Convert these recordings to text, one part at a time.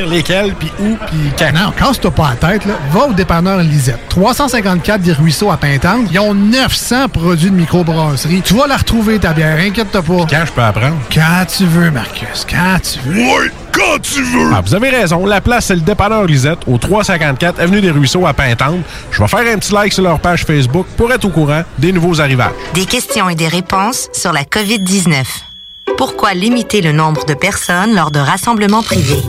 lesquels, puis où, puis quand. Non, casse-toi pas la tête, là. Va au dépanneur Lisette. 354 des Ruisseaux à Pintante. Ils ont 900 produits de microbrasserie. Tu vas la retrouver, ta bière, inquiète-toi pas. Quand je peux apprendre? Quand tu veux, Marcus, quand tu veux. Oui, quand tu veux! Ah, vous avez raison. La place, c'est le dépanneur Lisette, au 354 Avenue des Ruisseaux à Pintante. Je vais faire un petit like sur leur page Facebook pour être au courant des nouveaux arrivages. Des questions et des réponses sur la COVID-19. Pourquoi limiter le nombre de personnes lors de rassemblements privés?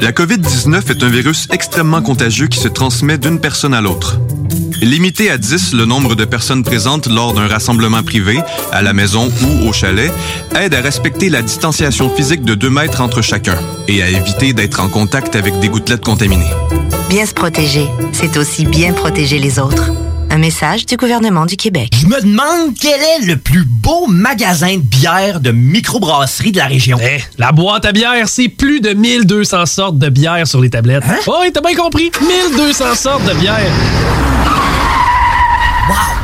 La COVID-19 est un virus extrêmement contagieux qui se transmet d'une personne à l'autre. Limiter à 10 le nombre de personnes présentes lors d'un rassemblement privé, à la maison ou au chalet, aide à respecter la distanciation physique de 2 mètres entre chacun et à éviter d'être en contact avec des gouttelettes contaminées. Bien se protéger, c'est aussi bien protéger les autres. Un message du gouvernement du Québec. Je me demande quel est le plus beau magasin de bière de microbrasserie de la région. Eh, la boîte à bière, c'est plus de 1200 sortes de bière sur les tablettes. Hein? Oh, oui, t'as bien compris. 1200 sortes de bière. Wow!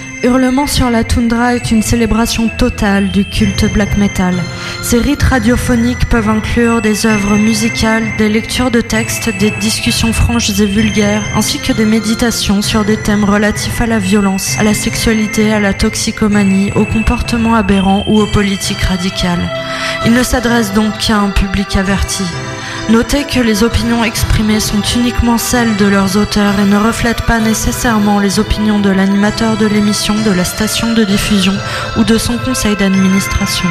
Hurlement sur la toundra est une célébration totale du culte black metal. Ces rites radiophoniques peuvent inclure des œuvres musicales, des lectures de textes, des discussions franches et vulgaires, ainsi que des méditations sur des thèmes relatifs à la violence, à la sexualité, à la toxicomanie, au comportement aberrant ou aux politiques radicales. Il ne s'adresse donc qu'à un public averti. Notez que les opinions exprimées sont uniquement celles de leurs auteurs et ne reflètent pas nécessairement les opinions de l'animateur de l'émission, de la station de diffusion ou de son conseil d'administration.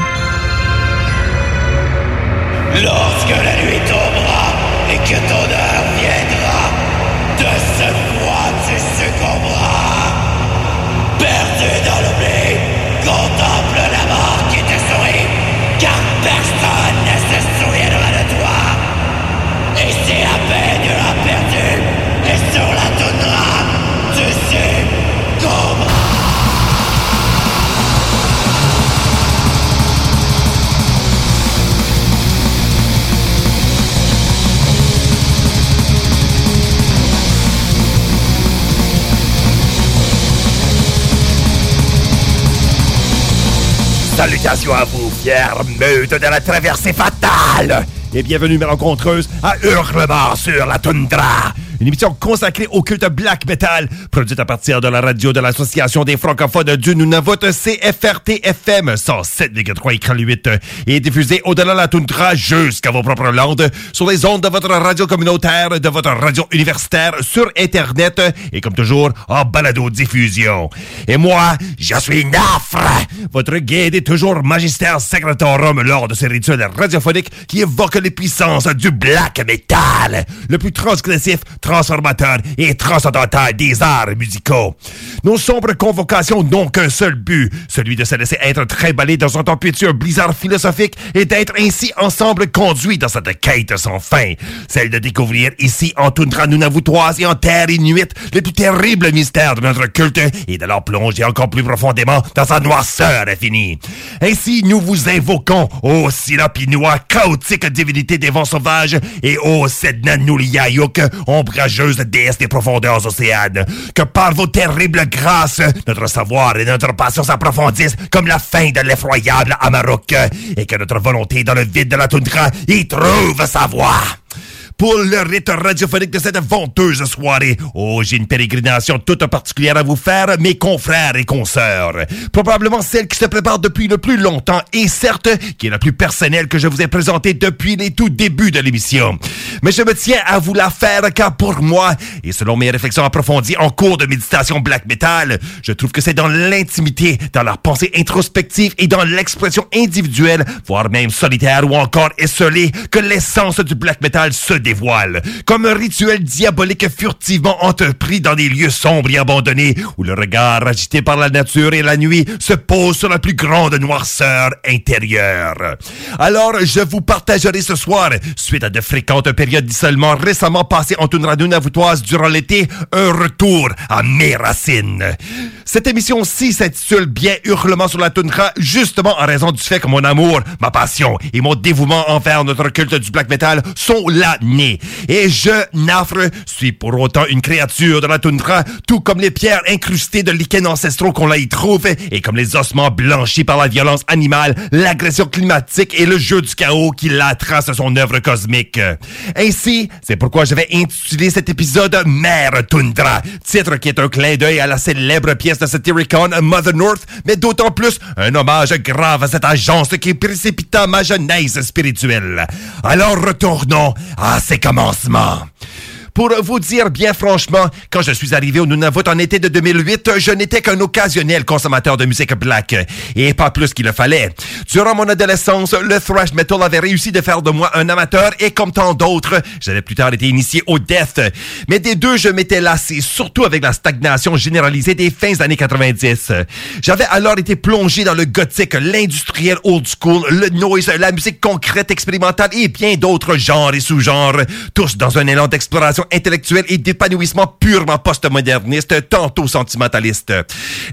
Lorsque la nuit Salutations à vous, fière meute de la traversée fatale! Et bienvenue, mes rencontreuses, à Hurlement sur la toundra! Une émission consacrée au culte black metal, produite à partir de la radio de l'Association des francophones du Nunavut CFRT-FM 107,3 écran 8 et diffusée au-delà de la toundra jusqu'à vos propres landes sur les ondes de votre radio communautaire, de votre radio universitaire, sur Internet et comme toujours en balado-diffusion. Et moi, je suis Nafre, votre guide et toujours magistère secretorum lors de ces rituels radiophoniques qui évoquent les puissances du black metal, le plus transgressif, transformateur et transcendantal des arts musicaux. Nos sombres convocations n'ont qu'un seul but, celui de se laisser être trimbalé dans un tempétueux blizzard philosophique et d'être ainsi ensemble conduits dans cette quête sans fin, celle de découvrir ici en toundra nunavoutoise et en terre inuite le plus terrible mystère de notre culte et de leur plonger encore plus profondément dans sa noirceur infinie. Ainsi, nous vous invoquons, ô Silapinois, chaotique divinité des vents sauvages, et ô Sedna Nuliyayuk, ombre déesse des profondeurs océanes. Que par vos terribles grâces, notre savoir et notre passion s'approfondissent comme la fin de l'effroyable Amarok, et que notre volonté dans le vide de la toundra y trouve sa voie pour le rite radiophonique de cette venteuse soirée. Oh, j'ai une pérégrination toute particulière à vous faire, mes confrères et consoeurs. Probablement celle qui se prépare depuis le plus longtemps et certes, qui est la plus personnelle que je vous ai présentée depuis les tout débuts de l'émission. Mais je me tiens à vous la faire car pour moi, et selon mes réflexions approfondies en cours de méditation black metal, je trouve que c'est dans l'intimité, dans la pensée introspective et dans l'expression individuelle, voire même solitaire ou encore esselée, que l'essence du black metal se dévoile comme un rituel diabolique furtivement entrepris dans des lieux sombres et abandonnés, où le regard agité par la nature et la nuit se pose sur la plus grande noirceur intérieure. Alors, je vous partagerai ce soir, suite à de fréquentes périodes d'isolement récemment passées en toundra nunavoutoise durant l'été, un retour à mes racines. Cette émission-ci s'intitule bien Hurlement sur la toundra, justement en raison du fait que mon amour, ma passion et mon dévouement envers notre culte du black metal sont et je, Nafre, suis pour autant une créature de la toundra, tout comme les pierres incrustées de lichens ancestraux qu'on la y trouve, et comme les ossements blanchis par la violence animale, l'agression climatique et le jeu du chaos qui la trace son œuvre cosmique. Ainsi, c'est pourquoi je vais intituler cet épisode Mère Tundra, titre qui est un clin d'œil à la célèbre pièce de Satyricon Mother North, mais d'autant plus un hommage grave à cette agence qui précipita ma genèse spirituelle. Alors retournons à ses commencements. Pour vous dire bien franchement, quand je suis arrivé au Nunavut en été de 2008, je n'étais qu'un occasionnel consommateur de musique black, et pas plus qu'il le fallait. Durant mon adolescence, le thrash metal avait réussi de faire de moi un amateur, et comme tant d'autres, j'avais plus tard été initié au death. Mais des deux, je m'étais lassé, surtout avec la stagnation généralisée des fins années 90. J'avais alors été plongé dans le gothique, l'industriel old school, le noise, la musique concrète expérimentale et bien d'autres genres et sous-genres, tous dans un élan d'exploration intellectuel et d'épanouissement purement postmoderniste, tantôt sentimentaliste.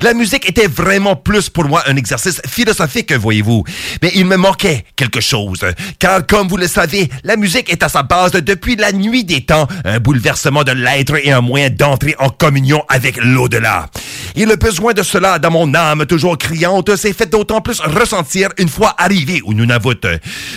La musique était vraiment plus pour moi un exercice philosophique, voyez-vous. Mais il me manquait quelque chose. Car, comme vous le savez, la musique est à sa base depuis la nuit des temps, un bouleversement de l'être et un moyen d'entrer en communion avec l'au-delà. Et le besoin de cela dans mon âme toujours criante s'est fait d'autant plus ressentir une fois arrivé au Nunavut.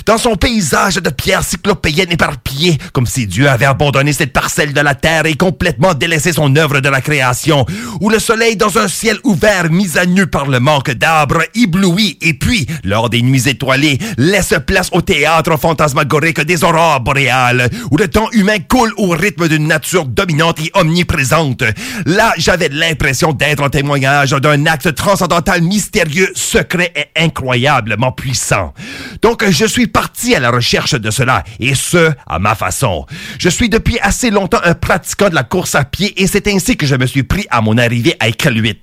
Dans son paysage de pierres cyclopéennes éparpillées, comme si Dieu avait abandonné cette parcelle de la terre et complètement délaissé son œuvre de la création, où le soleil dans un ciel ouvert mis à nu par le manque d'arbres ébloui et puis, lors des nuits étoilées, laisse place au théâtre fantasmagorique des aurores boréales, où le temps humain coule au rythme d'une nature dominante et omniprésente. Là, j'avais l'impression d'être en témoignage d'un acte transcendantal mystérieux, secret et incroyablement puissant. Donc, je suis parti à la recherche de cela, et ce, à ma façon. Je suis depuis assez longtemps un pratiquant de la course à pied, et c'est ainsi que je me suis pris à mon arrivée à Iqaluit.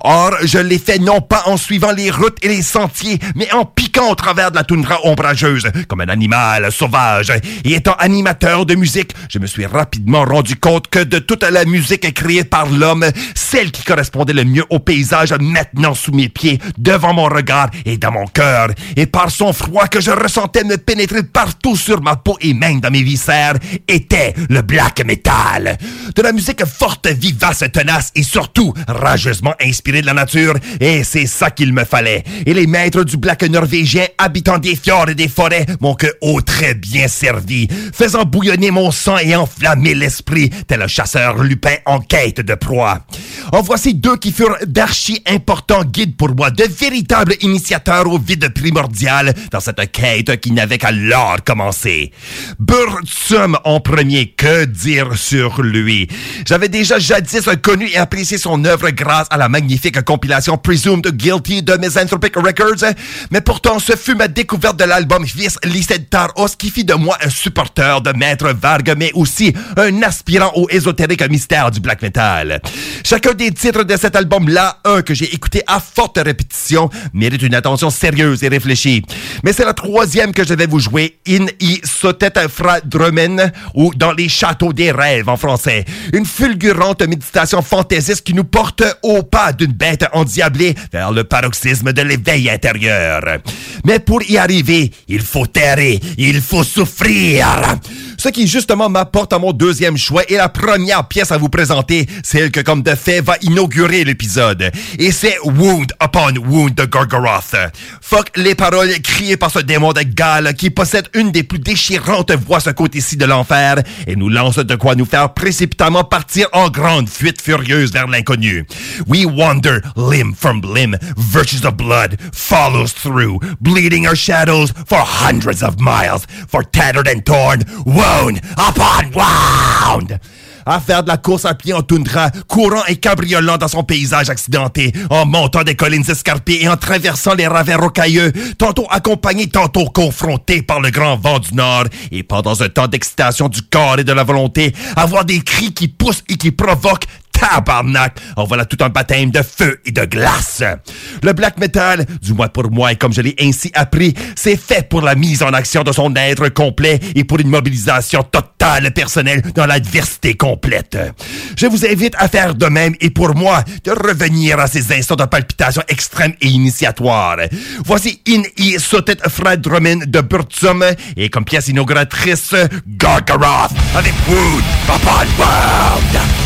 Or, je l'ai fait non pas en suivant les routes et les sentiers, mais en piquant au travers de la toundra ombrageuse, comme un animal sauvage. Et étant animateur de musique, je me suis rapidement rendu compte que de toute la musique créée par l'homme, celle qui correspondait le mieux au paysage maintenant sous mes pieds, devant mon regard et dans mon cœur, et par son froid que je ressentais me pénétrer partout sur ma peau et même dans mes viscères, était le black metal. De la musique forte, vivace, tenace et surtout rageusement inspirée de la nature, et c'est ça qu'il me fallait. Et les maîtres du black norvégien habitant des fjords et des forêts m'ont que oh très bien servi, faisant bouillonner mon sang et enflammer l'esprit, tel un chasseur lupin en quête de proie. En voici deux qui furent d'archi importants guides pour moi, de véritables initiateurs au vide primordial dans cette quête qui n'avait qu'à l'heure commencer. Burzum en premier, que dire sur lui? J'avais déjà jadis connu et apprécié son œuvre grâce à la magnifique compilation Presumed Guilty de Misanthropic Records, mais pourtant ce fut ma découverte de l'album Vis Listed Taros qui fit de moi un supporter de Maître Vargue, mais aussi un aspirant au ésotérique mystère du black metal. Chacun des titres de cet album-là, un que j'ai écouté à forte répétition, mérite une attention sérieuse et réfléchie. Mais c'est la troisième que je vais vous jouer, In i Sotet Fra Drumen, ou Dans les châteaux des rêves en français. Une fulgurante méditation fantaisiste qui nous porte au pas d'une bête endiablée vers le paroxysme de l'éveil intérieur. Mais pour y arriver, il faut errer, il faut souffrir. Ce qui justement m'apporte à mon deuxième choix et la première pièce à vous présenter, celle que comme de fait va inaugurer l'épisode. Et c'est Wound Upon Wound de Gorgoroth. Fuck les paroles criées par ce démon de Galles qui possède une des plus déchirantes voix ce côté-ci de l'enfer et nous lance de quoi nous faire précipitamment partir en grande fuite furieuse vers l'inconnu. We wander limb from limb, virtues of blood follows through, bleeding our shadows for hundreds of miles, for tattered and torn, upon à faire de la course à pied en toundra, courant et cabriolant dans son paysage accidenté, en montant des collines escarpées et en traversant les ravins rocailleux, tantôt accompagné, tantôt confronté par le grand vent du nord, et pendant un temps d'excitation du corps et de la volonté, avoir des cris qui poussent et qui provoquent tabarnak! En voilà tout un baptême de feu et de glace. Le black metal, du moins pour moi et comme je l'ai ainsi appris, c'est fait pour la mise en action de son être complet et pour une mobilisation totale personnelle dans l'adversité complète. Je vous invite à faire de même et pour moi, de revenir à ces instants de palpitation extrême et initiatoire. Voici In I Sotet Fredromen de Burtsum et comme pièce inauguratrice, Gargaroth avec Wood Upon Wound.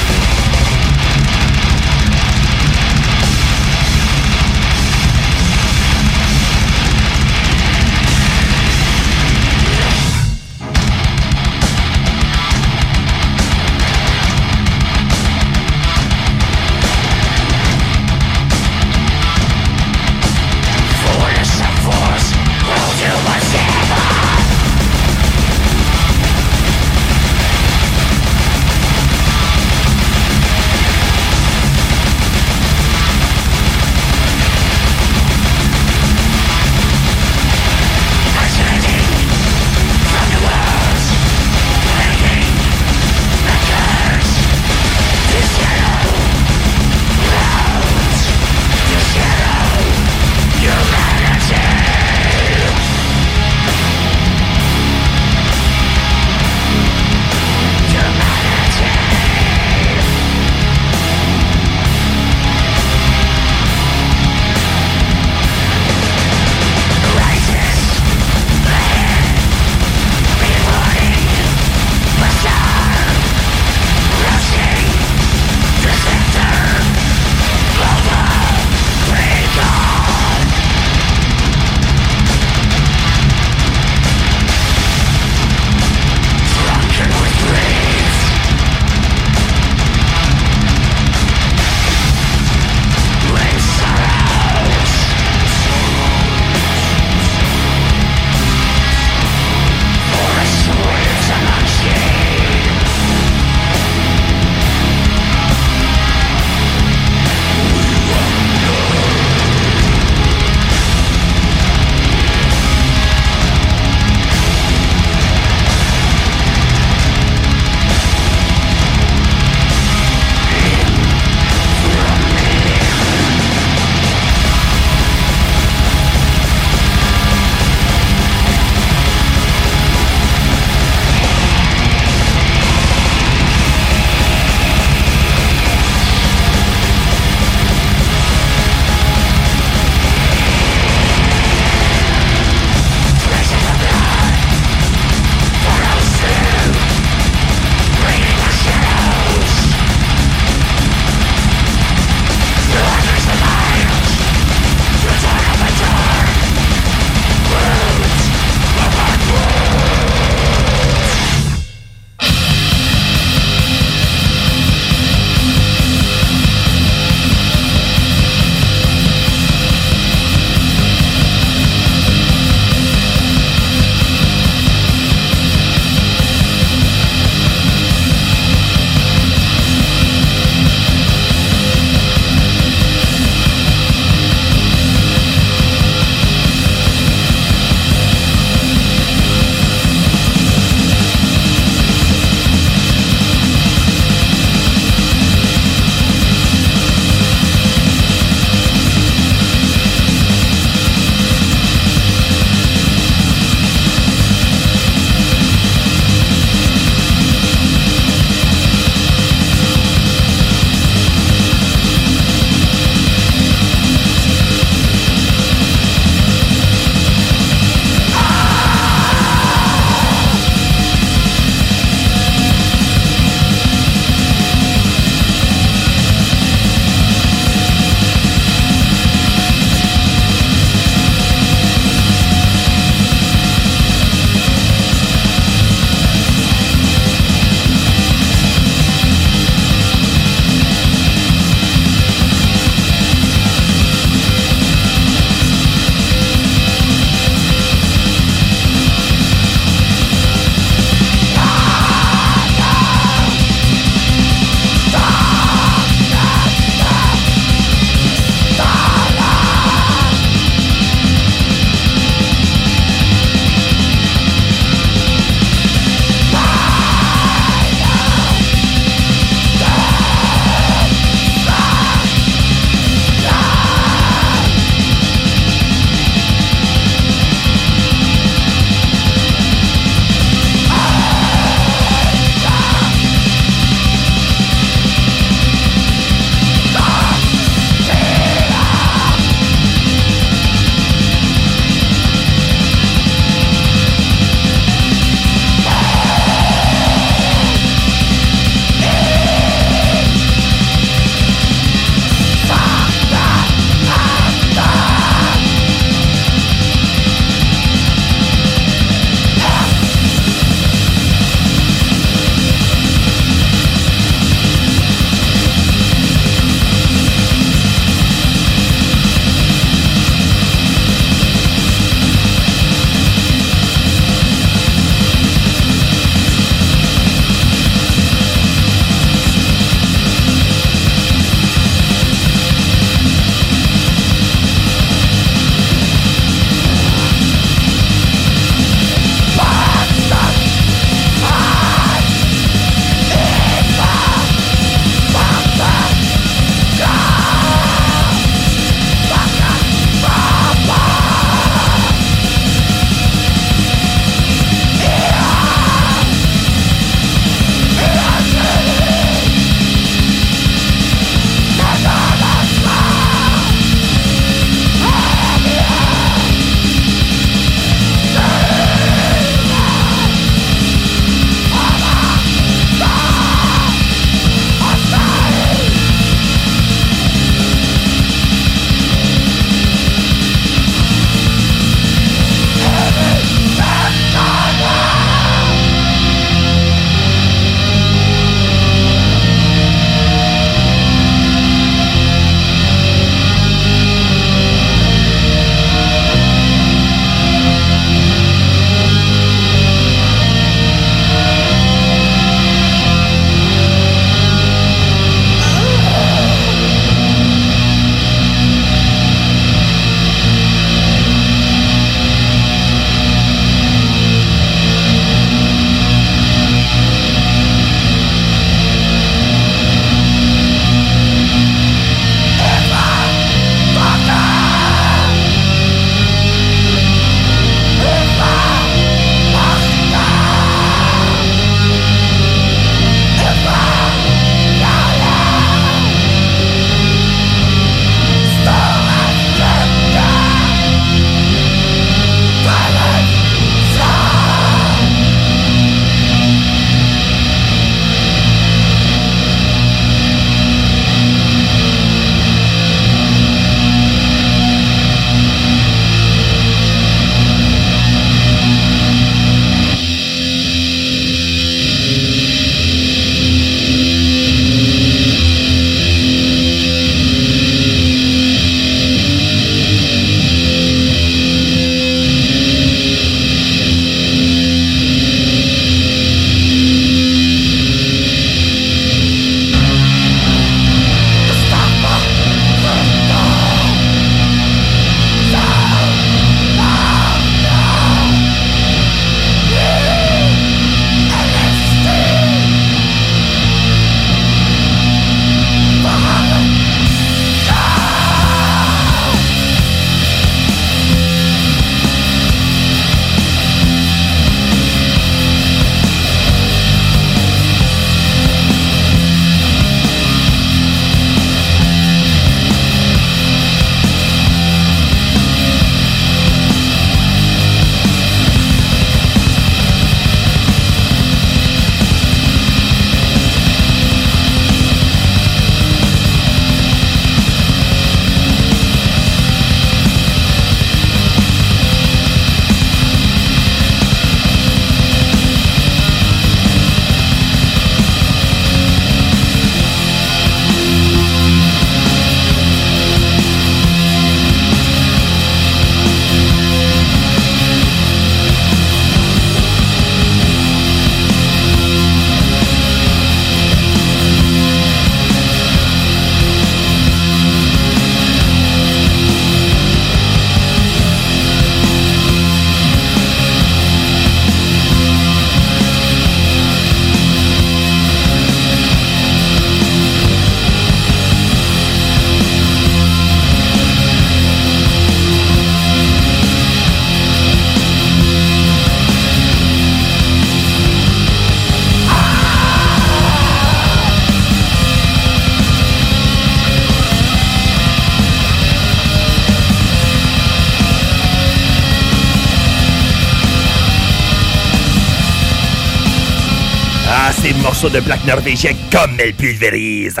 De black norvégien comme elle pulvérise.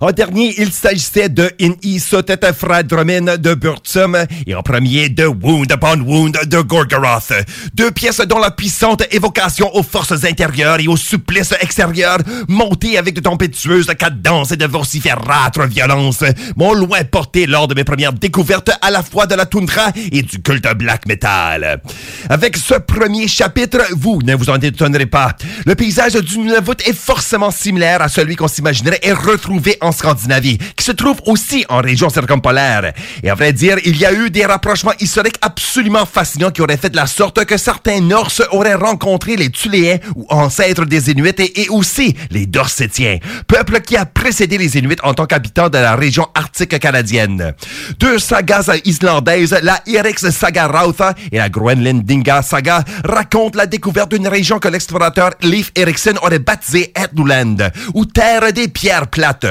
En dernier, il s'agissait de In Isotet Fradromen de Burtsum et en premier de Wound Upon Wound de Gorgoroth. Deux pièces dont la puissante évocation aux forces intérieures et aux supplices extérieurs, montées avec de tempétueuses cadences et de vocifératres violences, m'ont loin porté lors de mes premières découvertes à la fois de la toundra et du culte black metal. Avec ce premier chapitre, vous ne vous en étonnerez pas. Le paysage du Nunavut est forcément similaire à celui qu'on s'imaginerait et retrouvé en Scandinavie, qui se trouve aussi en région circumpolaire. Et à vrai dire, il y a eu des rapprochements historiques absolument fascinants qui auraient fait de la sorte que certains Norses auraient rencontré les Tuléens ou ancêtres des Inuits et, aussi les Dorsétiens, peuple qui a précédé les Inuits en tant qu'habitants de la région arctique canadienne. Deux sagas islandaises, la Eriks Saga Rautha et la Groenlandinga Saga, racontent la découverte d'une région que l'explorateur Leif Erikson aurait baptisée Etnuland, ou terre des pierres plates.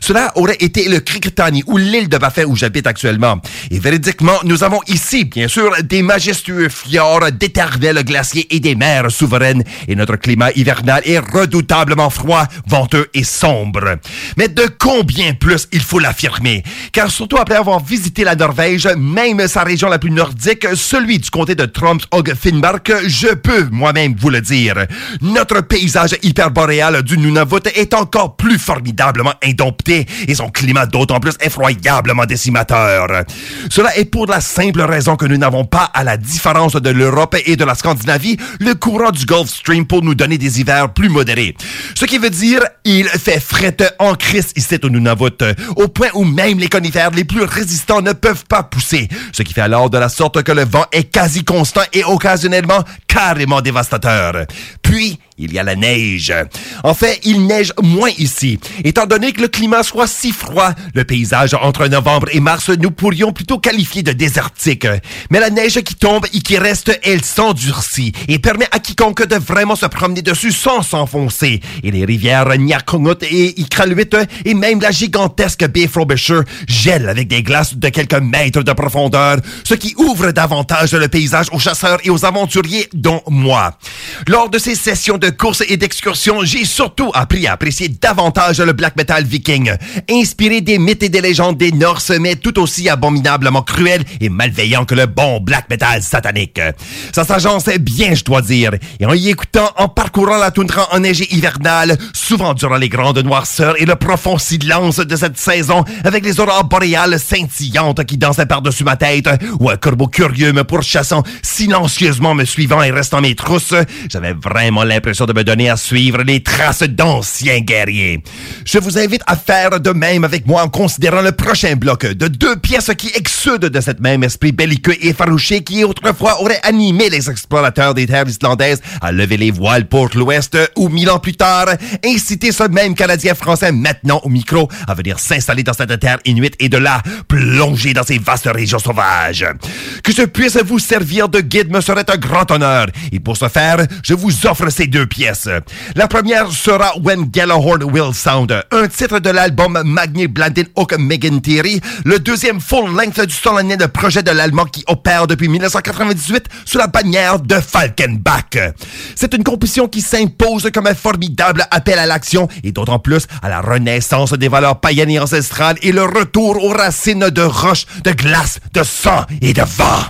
Cela aurait été le Krikitani ou l'île de Baffin où j'habite actuellement. Et véridiquement, nous avons ici, bien sûr, des majestueux fjords, d'éternels glaciers et des mers souveraines. Et notre climat hivernal est redoutablement froid, venteux et sombre. Mais de combien plus il faut l'affirmer? Car surtout après avoir visité la Norvège, même sa région la plus nordique, celui du comté de Troms-og Finnmark, je peux moi-même vous le dire. Notre paysage hyperboréal du Nunavut est encore plus formidablement et son climat d'autant plus effroyablement décimateur. Cela est pour la simple raison que nous n'avons pas, à la différence de l'Europe et de la Scandinavie, le courant du Gulf Stream pour nous donner des hivers plus modérés. Ce qui veut dire, il fait fret en crise ici au Nunavut, au point où même les conifères les plus résistants ne peuvent pas pousser, ce qui fait alors de la sorte que le vent est quasi constant et occasionnellement carrément dévastateur. Puis, il y a la neige. En fait, il neige moins ici. Étant donné que le climat soit si froid, le paysage entre novembre et mars, nous pourrions plutôt qualifier de désertique. Mais la neige qui tombe et qui reste, elle s'endurcit et permet à quiconque de vraiment se promener dessus sans s'enfoncer. Et les rivières Nyakungut et Ikraluit et même la gigantesque baie Frobisher gèlent avec des glaces de quelques mètres de profondeur, ce qui ouvre davantage le paysage aux chasseurs et aux aventuriers, dont moi. Lors de ces sessions de courses et d'excursions, j'ai surtout appris à apprécier davantage le black metal viking, inspiré des mythes et des légendes des Norses, mais tout aussi abominablement cruel et malveillant que le bon black metal satanique. Ça s'agençait bien, je dois dire, et en y écoutant, en parcourant la toundra enneigée hivernale, souvent durant les grandes noirceurs et le profond silence de cette saison, avec les aurores boréales scintillantes qui dansaient par-dessus ma tête, ou un corbeau curieux me pourchassant, silencieusement me suivant et restant mes trousses, j'avais vraiment l'impression de me donner à suivre les traces d'anciens guerriers. Je vous invite à faire de même avec moi en considérant le prochain bloc de deux pièces qui exsudent de cette même esprit belliqueux et farouché qui autrefois aurait animé les explorateurs des terres islandaises à lever les voiles pour l'Ouest ou mille ans plus tard, inciter ce même Canadien français maintenant au micro à venir s'installer dans cette terre inuite et de là plonger dans ces vastes régions sauvages. Que je puisse vous servir de guide me serait un grand honneur et pour ce faire, je vous offre ces deux pièces. La première sera When Gallahorn Will Sound, un titre de l'album Magni Blandin Oak Megantiri, le deuxième full-length du solennel projet de l'Allemand qui opère depuis 1998 sous la bannière de Falkenbach. C'est une composition qui s'impose comme un formidable appel à l'action et d'autant plus à la renaissance des valeurs païennes et ancestrales et le retour aux racines de roche, de glace, de sang et de vent.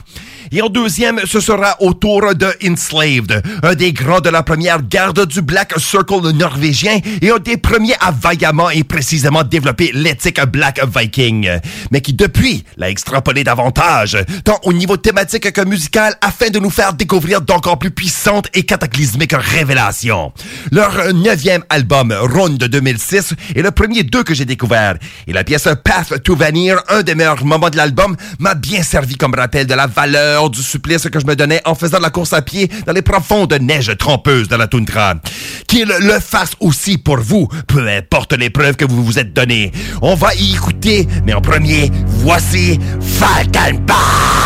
Et en deuxième, ce sera au tour de Enslaved, un des grands de la première garde du Black Circle norvégien et un des premiers à vaillamment et précisément développer l'éthique Black Viking, mais qui depuis l'a extrapolé davantage, tant au niveau thématique que musical, afin de nous faire découvrir d'encore plus puissantes et cataclysmiques révélations. Leur neuvième album, Run de 2006, est le premier d'eux que j'ai découvert, et la pièce Path to Vanir, un des meilleurs moments de l'album, m'a bien servi comme rappel de la valeur du supplice que je me donnais en faisant la course à pied dans les profondes neiges trompeuses de la toundra. Qu'il le fasse aussi pour vous, peu importe l'épreuve que vous vous êtes donnée. On va y écouter, mais en premier, voici Falkenbach!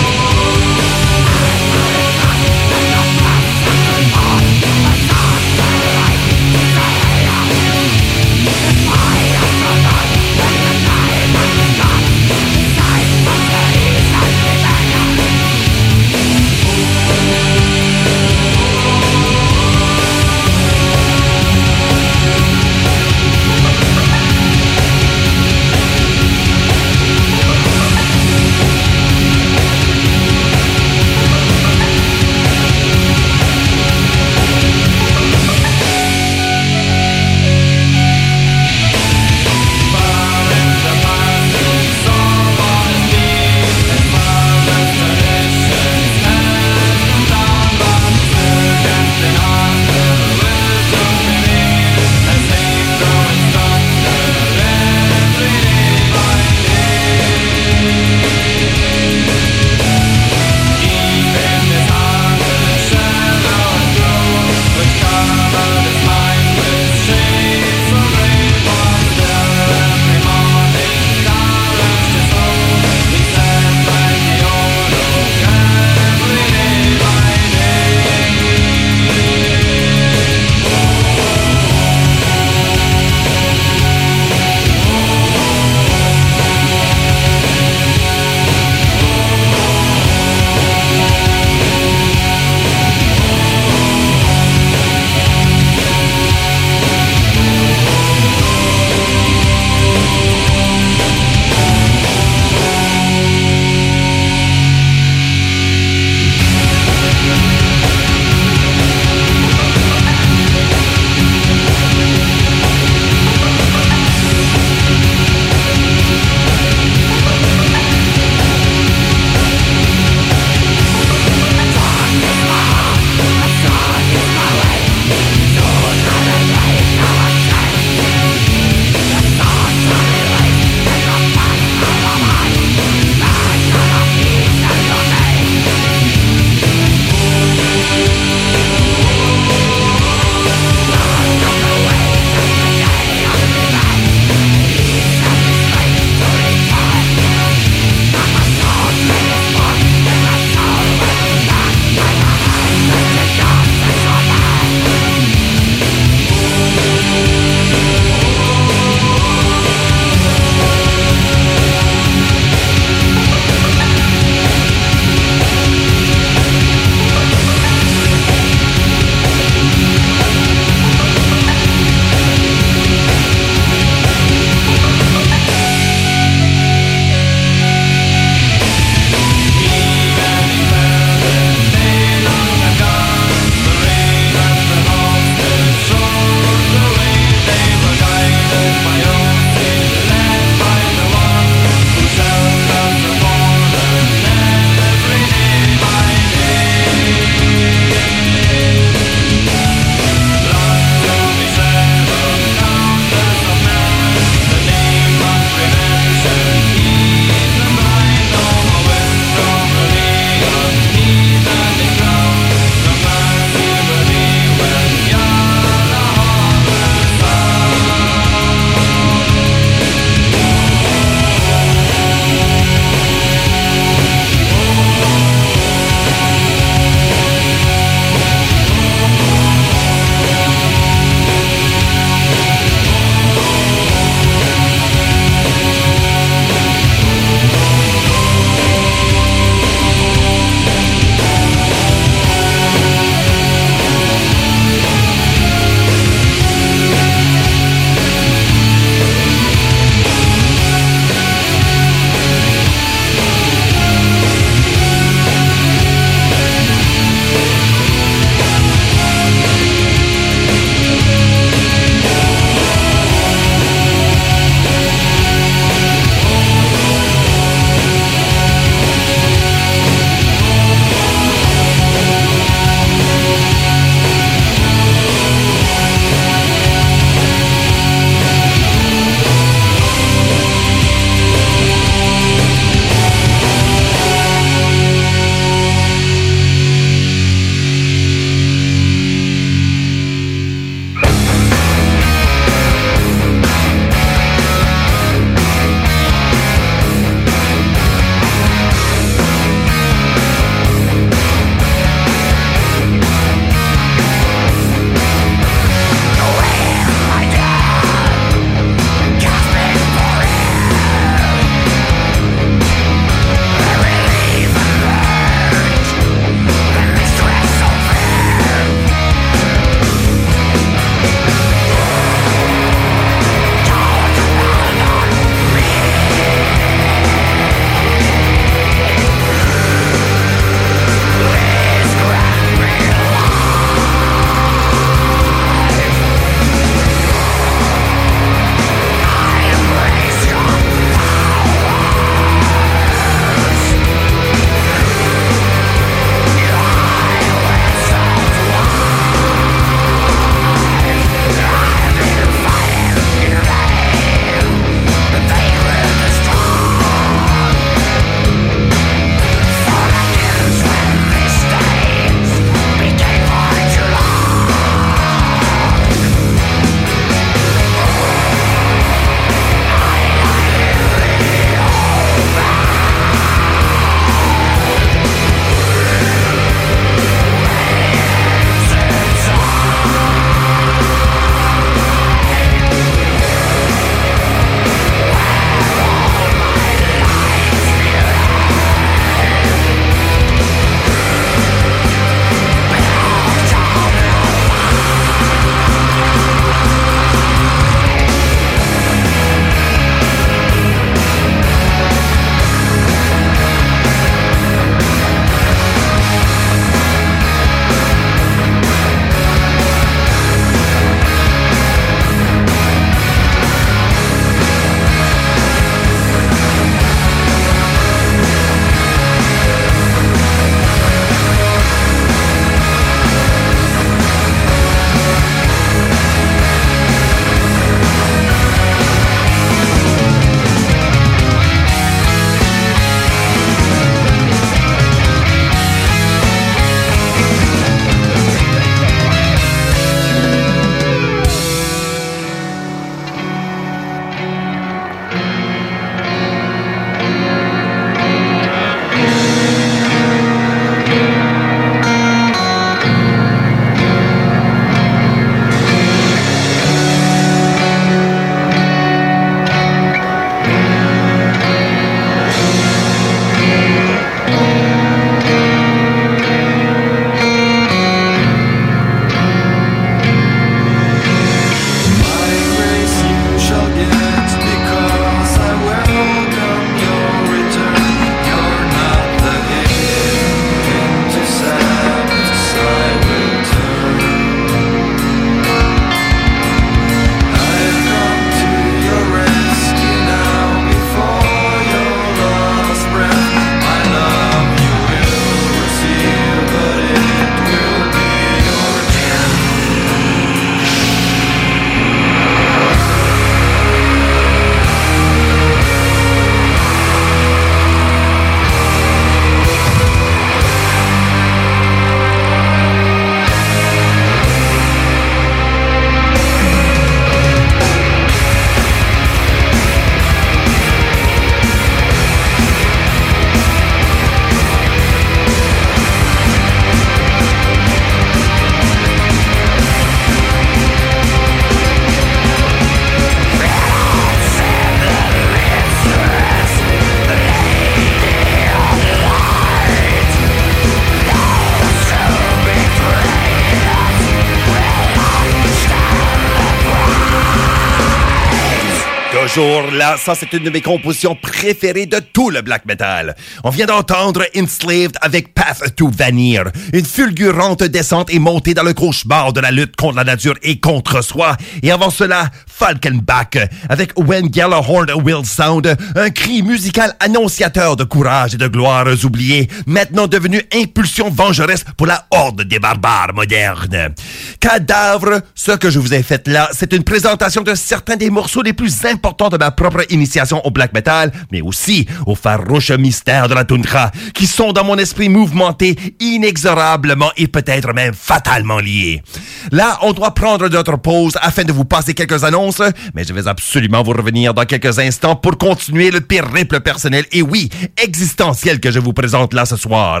Bonjour, là, ça c'est une de mes compositions préférées de tout le black metal. On vient d'entendre Enslaved avec Path to Vanir, une fulgurante descente et montée dans le cauchemar de la lutte contre la nature et contre soi. Et avant cela, Falkenbach avec When Gallahorn Will Sound, un cri musical annonciateur de courage et de gloires oubliées, maintenant devenu impulsion vengeresse pour la horde des barbares modernes. Cadavre, ce que je vous ai fait là, c'est une présentation de certains des morceaux les plus importants de ma propre initiation au black metal, mais aussi au farouche mystère de la toundra, qui sont dans mon esprit mouvementé inexorablement et peut-être même fatalement liés. Là, on doit prendre notre pause afin de vous passer quelques annonces, mais je vais absolument vous revenir dans quelques instants pour continuer le périple personnel et oui, existentiel que je vous présente là ce soir.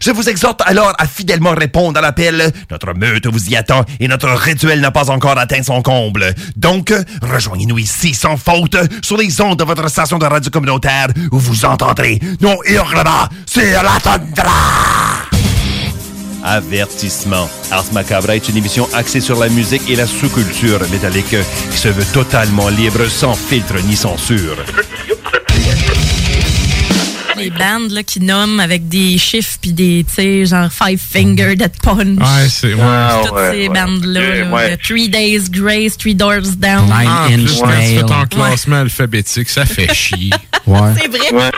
Je vous exhorte alors à fidèlement répondre à l'appel. Notre meute vous y attend et notre rituel n'a pas encore atteint son comble. Donc, rejoignez-nous ici sans faute sur les ondes de votre station de radio communautaire où vous entendrez nos hurlements sur la tundra. Avertissement. Ars Macabra est une émission axée sur la musique et la sous-culture métallique qui se veut totalement libre, sans filtre ni censure. Les bandes là, qui nomment avec des chiffres puis des, tu sais, genre Five Finger Dead Punch. Ouais, c'est. Ouais. Toutes ouais, ces ouais. bandes-là. Ouais. Three Days Grace, Three Doors Down. Ah, en plus, quand tu fais ton classement alphabétique, ça fait chier. Ouais. C'est vrai.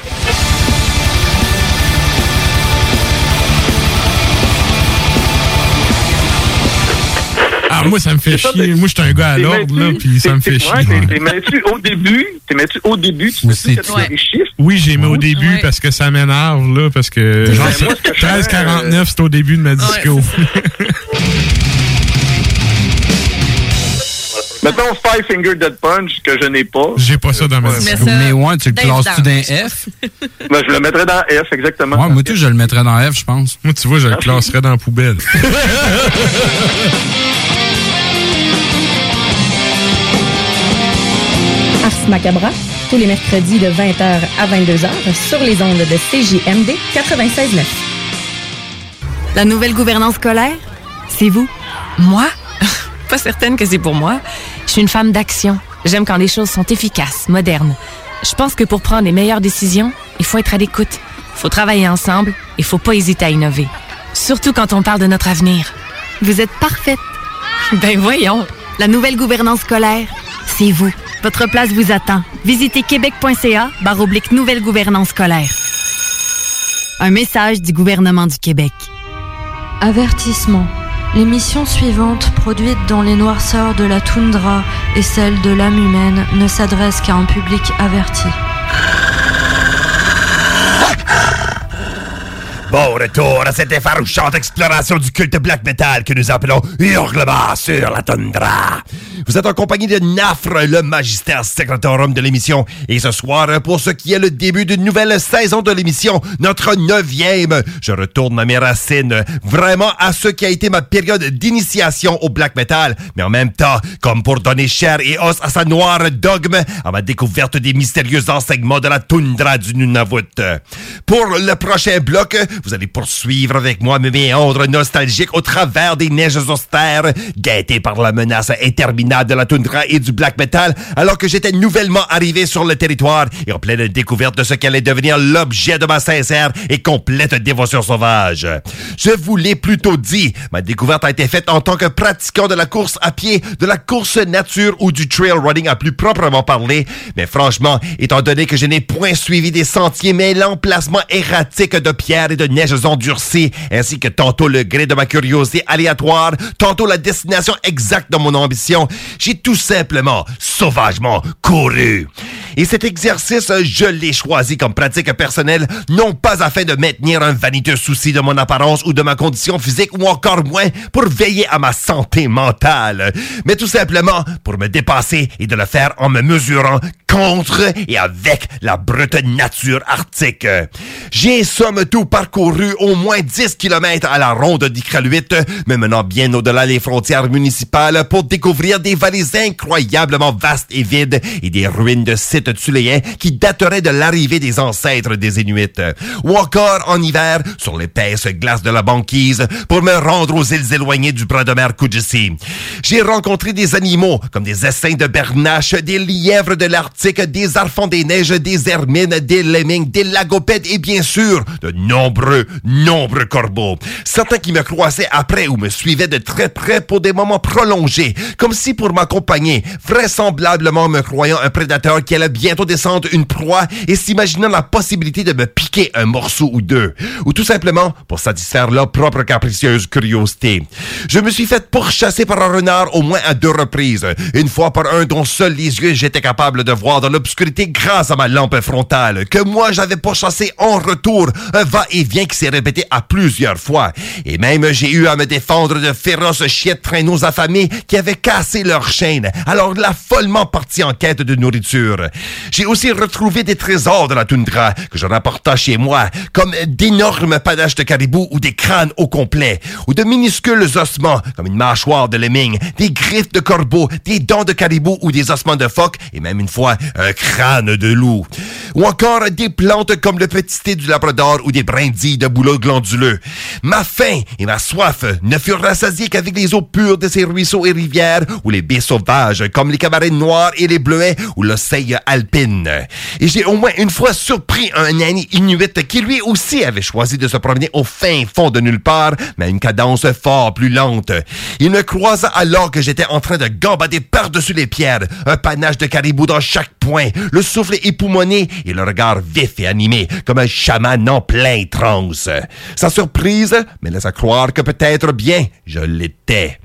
Ah, moi, ça me fait chier. Moi, je suis un gars à l'ordre, là, puis ça me fait chier. ouais, t'es- mets-tu au début, t'es mets-tu au début, tu sais que tu as des chiffres. Oui, j'ai mis au début parce que ça m'énerve, là, parce que genre, moi, ce que je fais, 13,49, c'est au début de ma disco. Mettons Five Finger Dead Punch, que je n'ai pas. J'ai pas ça dans ma disco. Mais ouais, tu le classes-tu d'un F? Ben, je le mettrais dans F, exactement. Ouais, moi, tout, je le mettrais dans F, je pense. Moi, tu vois, je le classerais dans la poubelle. Ars Macabra, tous les mercredis de 20h à 22h sur les ondes de CJMD 96.9. La nouvelle gouvernance scolaire, c'est vous. Moi? Pas certaine que c'est pour moi. Je suis une femme d'action. J'aime quand les choses sont efficaces, modernes. Je pense que pour prendre les meilleures décisions, il faut être à l'écoute. Il faut travailler ensemble. Il faut pas hésiter à innover. Surtout quand on parle de notre avenir. Vous êtes parfaite. Ben voyons. La nouvelle gouvernance scolaire, c'est vous. Votre place vous attend. Visitez québec.ca oblique nouvelle gouvernance scolaire. Un message du gouvernement du Québec. Avertissement. L'émission suivante, produite dans les noirceurs de la toundra et celle de l'âme humaine, ne s'adresse qu'à un public averti. Bon retour à cette effarouchante exploration du culte black metal que nous appelons Hurlement sur la tundra. Vous êtes en compagnie de Nafre, le magistère secretorum de l'émission. Et ce soir, pour ce qui est le début d'une nouvelle saison de l'émission, notre neuvième, je retourne à mes racines, vraiment à ce qui a été ma période d'initiation au black metal, mais en même temps, comme pour donner chair et os à sa noire dogme, à ma découverte des mystérieux enseignements de la toundra du Nunavut. Pour le prochain bloc, vous allez poursuivre avec moi mes méandres nostalgiques au travers des neiges austères, guettés par la menace interminable de la toundra et du black metal, alors que j'étais nouvellement arrivé sur le territoire et en pleine découverte de ce qu'allait devenir l'objet de ma sincère et complète dévotion sauvage. Je vous l'ai plutôt dit, ma découverte a été faite en tant que pratiquant de la course à pied, de la course nature ou du trail running à plus proprement parler, mais franchement, étant donné que je n'ai point suivi des sentiers mêlant l'emplacement erratique de pierres et de neiges endurcies, ainsi que tantôt le gré de ma curiosité aléatoire, tantôt la destination exacte de mon ambition, j'ai tout simplement, sauvagement couru. Et cet exercice, je l'ai choisi comme pratique personnelle, non pas afin de maintenir un vaniteux souci de mon apparence ou de ma condition physique, ou encore moins pour veiller à ma santé mentale, mais tout simplement pour me dépasser et de le faire en me mesurant contre et avec la brute nature arctique. J'ai somme tout parcouru au moins 10 km à la ronde d'Iqaluit, me menant bien au-delà des frontières municipales pour découvrir des vallées incroyablement vastes et vides et des ruines de sites thuléen qui daterait de l'arrivée des ancêtres des Inuits. Ou encore, en hiver, sur l'épaisse glace de la banquise, pour me rendre aux îles éloignées du bras de mer Kujisi. J'ai rencontré des animaux, comme des essaims de bernache, des lièvres de l'Arctique, des arfans des neiges, des hermines, des lemmings, des lagopèdes et bien sûr, de nombreux, nombreux corbeaux. Certains qui me croisaient après ou me suivaient de très près pour des moments prolongés, comme si pour m'accompagner, vraisemblablement me croyant un prédateur qui allait bientôt descendre une proie et s'imaginant la possibilité de me piquer un morceau ou deux, ou tout simplement pour satisfaire leur propre capricieuse curiosité. Je me suis fait pourchasser par un renard au moins à deux reprises, une fois par un dont seuls les yeux j'étais capable de voir dans l'obscurité grâce à ma lampe frontale, que moi j'avais pourchassé en retour, un va-et-vient qui s'est répété à plusieurs fois. Et même j'ai eu à me défendre de féroces chiettes traîneaux affamés qui avaient cassé leur chaîne, alors là follement parti en quête de nourriture. J'ai aussi retrouvé des trésors de la toundra que je rapporta chez moi, comme d'énormes panaches de caribou ou des crânes au complet, ou de minuscules ossements, comme une mâchoire de lemming, des griffes de corbeau, des dents de caribou ou des ossements de phoque, et même une fois un crâne de loup. Ou encore des plantes comme le petit thé du labrador ou des brindilles de bouleau glanduleux. Ma faim et ma soif ne furent rassasiées qu'avec les eaux pures de ces ruisseaux et rivières ou les baies sauvages comme les camarades noirs et les bleuets ou l'océan alpine. Et j'ai au moins une fois surpris un ami inuit qui lui aussi avait choisi de se promener au fin fond de nulle part, mais à une cadence fort plus lente. Il me croisa alors que j'étais en train de gambader par-dessus les pierres, un panache de caribou dans chaque point, le souffle époumoné et le regard vif et animé, comme un chaman en plein transe. Sa surprise me laissa croire que peut-être bien je l'étais.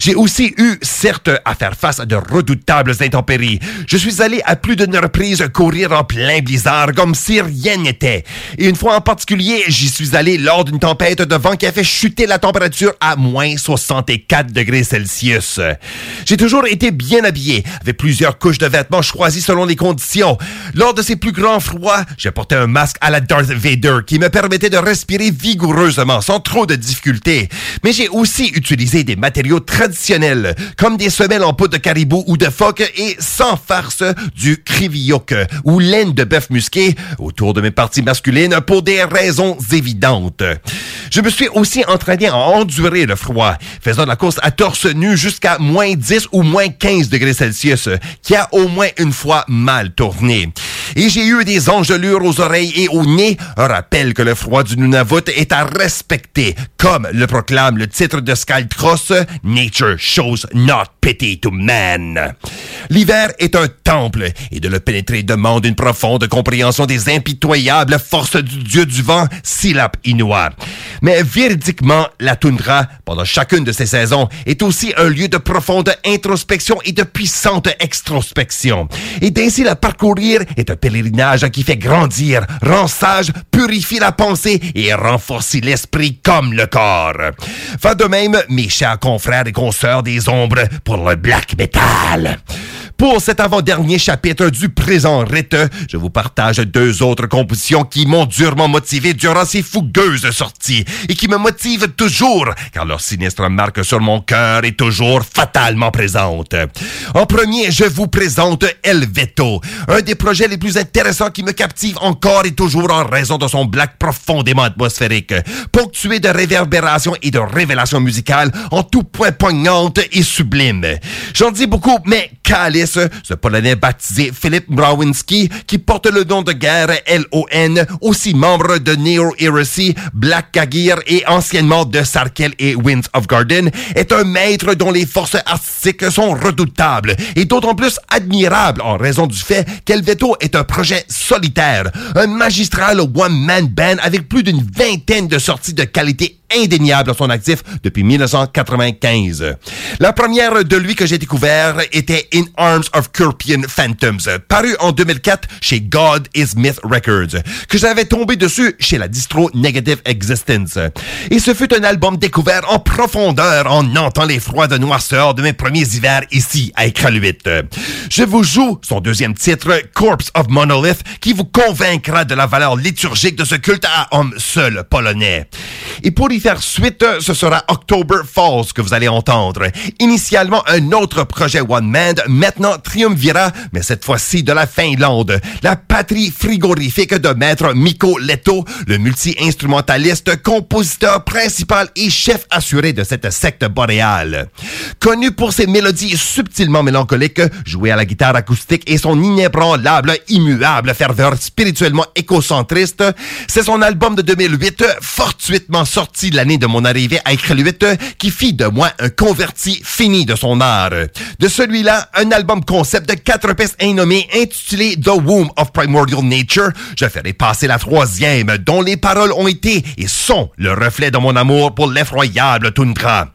J'ai aussi eu, certes, à faire face à de redoutables intempéries. Je suis allé à plus d'une reprise courir en plein blizzard comme si rien n'était. Et une fois en particulier, j'y suis allé lors d'une tempête de vent qui a fait chuter la température à moins 64 degrés Celsius. J'ai toujours été bien habillé, avec plusieurs couches de vêtements choisis selon les conditions. Lors de ces plus grands froids, j'ai porté un masque à la Darth Vader qui me permettait de respirer vigoureusement sans trop de difficultés. Mais j'ai aussi utilisé des matériaux traditionnels, comme des semelles en peau de caribou ou de phoque et sans farce du kriviouk ou laine de bœuf musqué autour de mes parties masculines pour des raisons évidentes. Je me suis aussi entraîné à endurer le froid, faisant la course à torse nu jusqu'à moins 10 ou moins 15 degrés Celsius, qui a au moins une fois mal tourné. Et j'ai eu des engelures aux oreilles et au nez, rappel que le froid du Nunavut est à respecter, comme le proclame le titre de Cross, Nature shows not pity to man. L'hiver est un temple, et de le pénétrer demande une profonde compréhension des impitoyables forces du dieu du vent, Silap Inua. Mais véridiquement, la toundra, pendant chacune de ces saisons, est aussi un lieu de profonde introspection et de puissante extrospection. Et d'ainsi la parcourir est un pèlerinage qui fait grandir, rend sage, purifie la pensée et renforce l'esprit comme le corps. Va de même, mes chers confrères et consoeurs des ombres, pour le black metal. Pour cet avant-dernier chapitre du présent rite, je vous partage deux autres compositions qui m'ont durement motivé durant ces fougueuses sorties et qui me motivent toujours, car leur sinistre marque sur mon cœur est toujours fatalement présente. En premier, je vous présente El Veto, un des projets les plus intéressants qui me captive encore et toujours en raison de son black profondément atmosphérique, ponctué de réverbérations et de révélations musicales en tout point poignantes et sublimes. J'en dis beaucoup, mais Calice, ce Polonais baptisé Philip Brawinski, qui porte le nom de guerre LON, aussi membre de Neo Heresy, Black Kagir et anciennement de Sarkel et Winds of Garden, est un maître dont les forces artistiques sont redoutables et d'autant plus admirables en raison du fait qu'Elveto est un projet solitaire, un magistral one-man band avec plus d'une vingtaine de sorties de qualité indéniable à son actif depuis 1995. La première de lui que j'ai découvert était In Arms of Curpian Phantoms, paru en 2004 chez God is Myth Records, que j'avais tombé dessus chez la distro Negative Existence. Et ce fut un album découvert en profondeur en entend les froids de noirceur de mes premiers hivers ici à Écraluit. Je vous joue son deuxième titre, Corpse of Monolith, qui vous convaincra de la valeur liturgique de ce culte à homme seul polonais. Suite, ce sera October Falls que vous allez entendre. Initialement un autre projet One Man, maintenant triumvira, mais cette fois-ci de la Finlande, la patrie frigorifique de maître Mikko Leto, le multi-instrumentaliste, compositeur principal et chef assuré de cette secte boréale. Connu pour ses mélodies subtilement mélancoliques, jouées à la guitare acoustique et son inébranlable, immuable ferveur spirituellement écocentriste, c'est son album de 2008, fortuitement sorti l'année de mon arrivée à Écriluite, qui fit de moi un converti fini de son art. De celui-là, un album concept de quatre pièces innommées intitulé The Womb of Primordial Nature, je ferai passer la troisième, dont les paroles ont été et sont le reflet de mon amour pour l'effroyable toundra.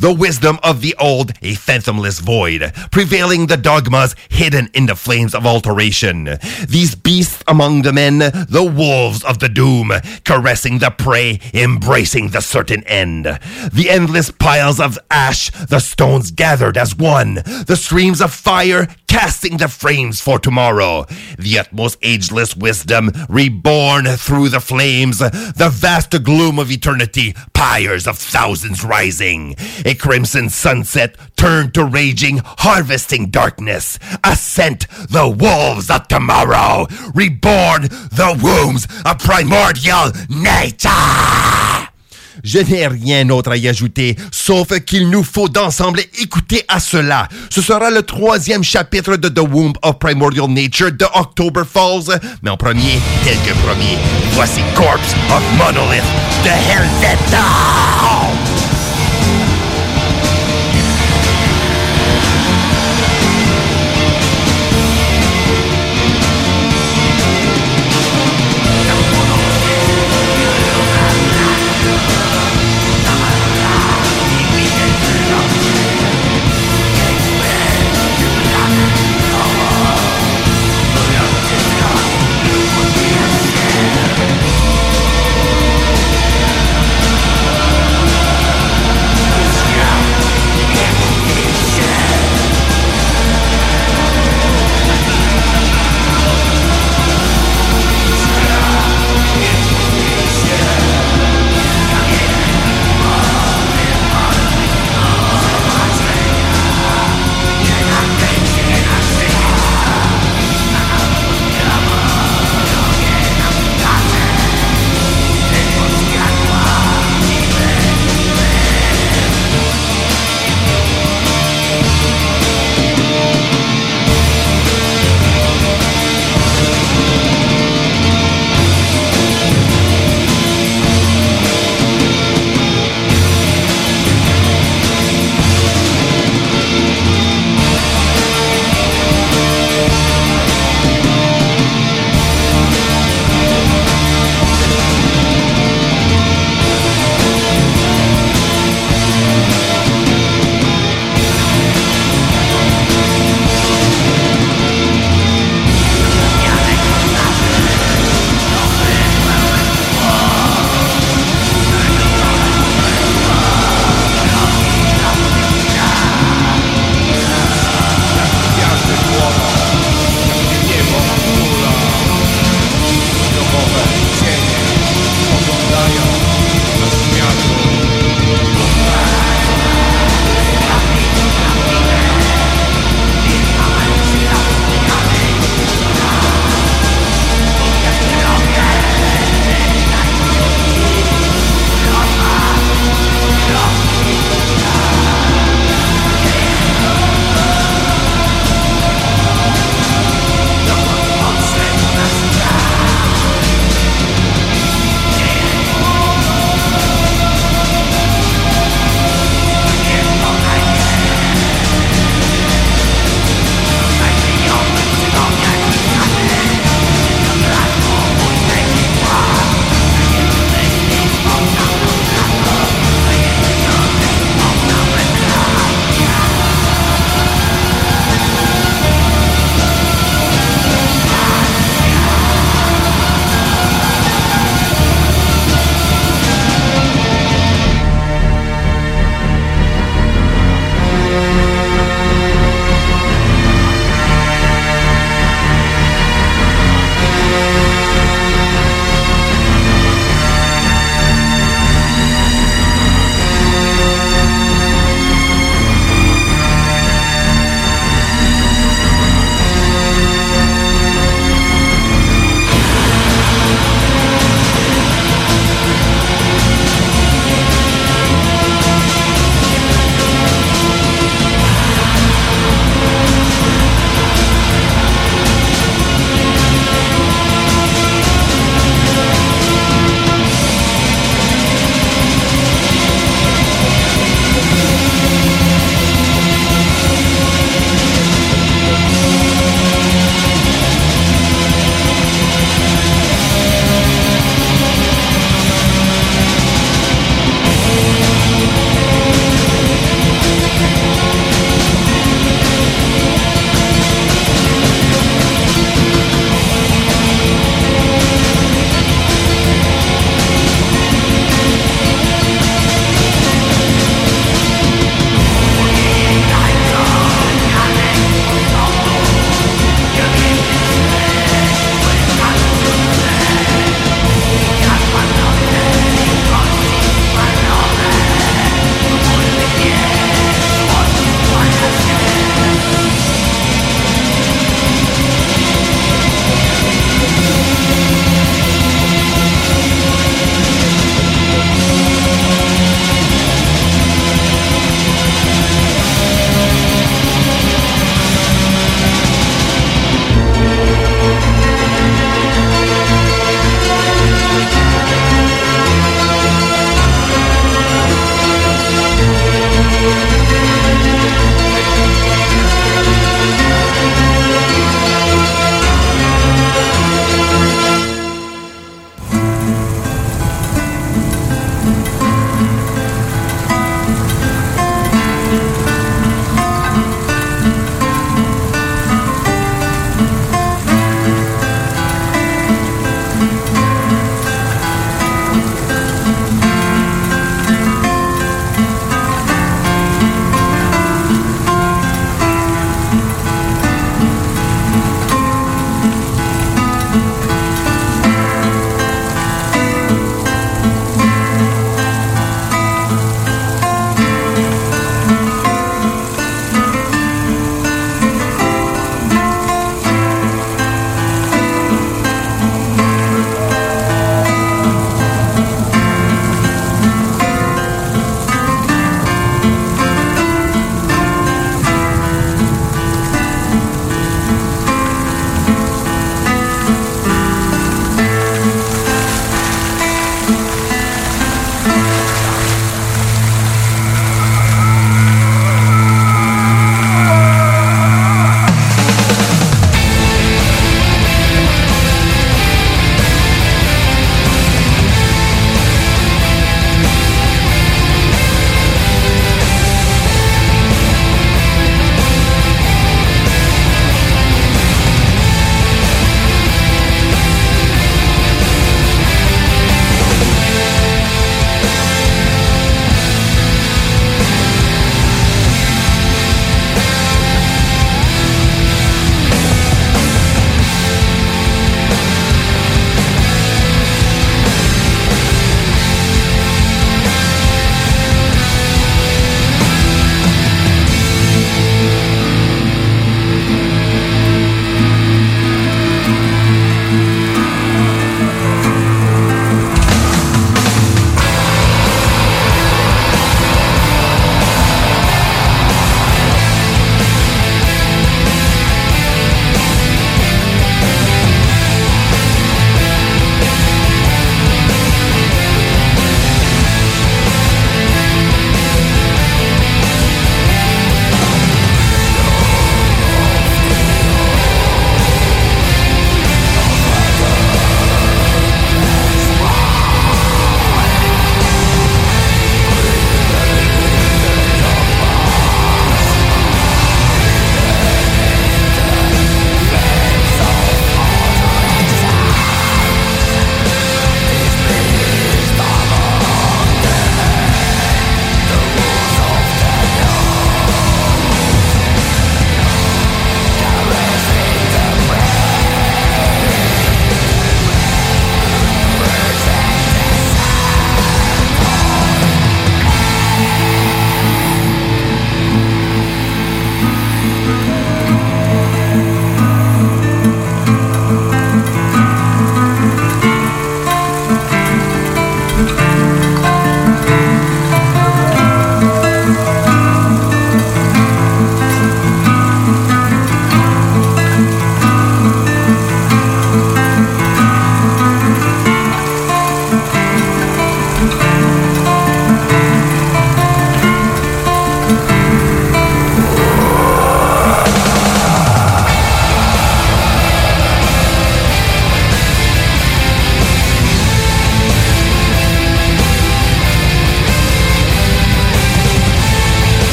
The wisdom of the old, a fathomless void, prevailing the dogmas hidden in the flames of alteration. These beasts among the men, the wolves of the doom, caressing the prey, embracing the certain end. The endless piles of ash, the stones gathered as one, the streams of fire casting the frames for tomorrow. The utmost ageless wisdom reborn through the flames, the vast gloom of eternity, pyres of thousands rising. A crimson sunset turned to raging, harvesting darkness. Ascent the wolves of tomorrow, reborn the wombs of primordial nature. Je n'ai rien d'autre à y ajouter, sauf qu'il nous faut d'ensemble écouter à cela. Ce sera le troisième chapitre de The Womb of Primordial Nature de October Falls. Mais en premier, tel que premier, voici Corpse of Monolith de Helveta!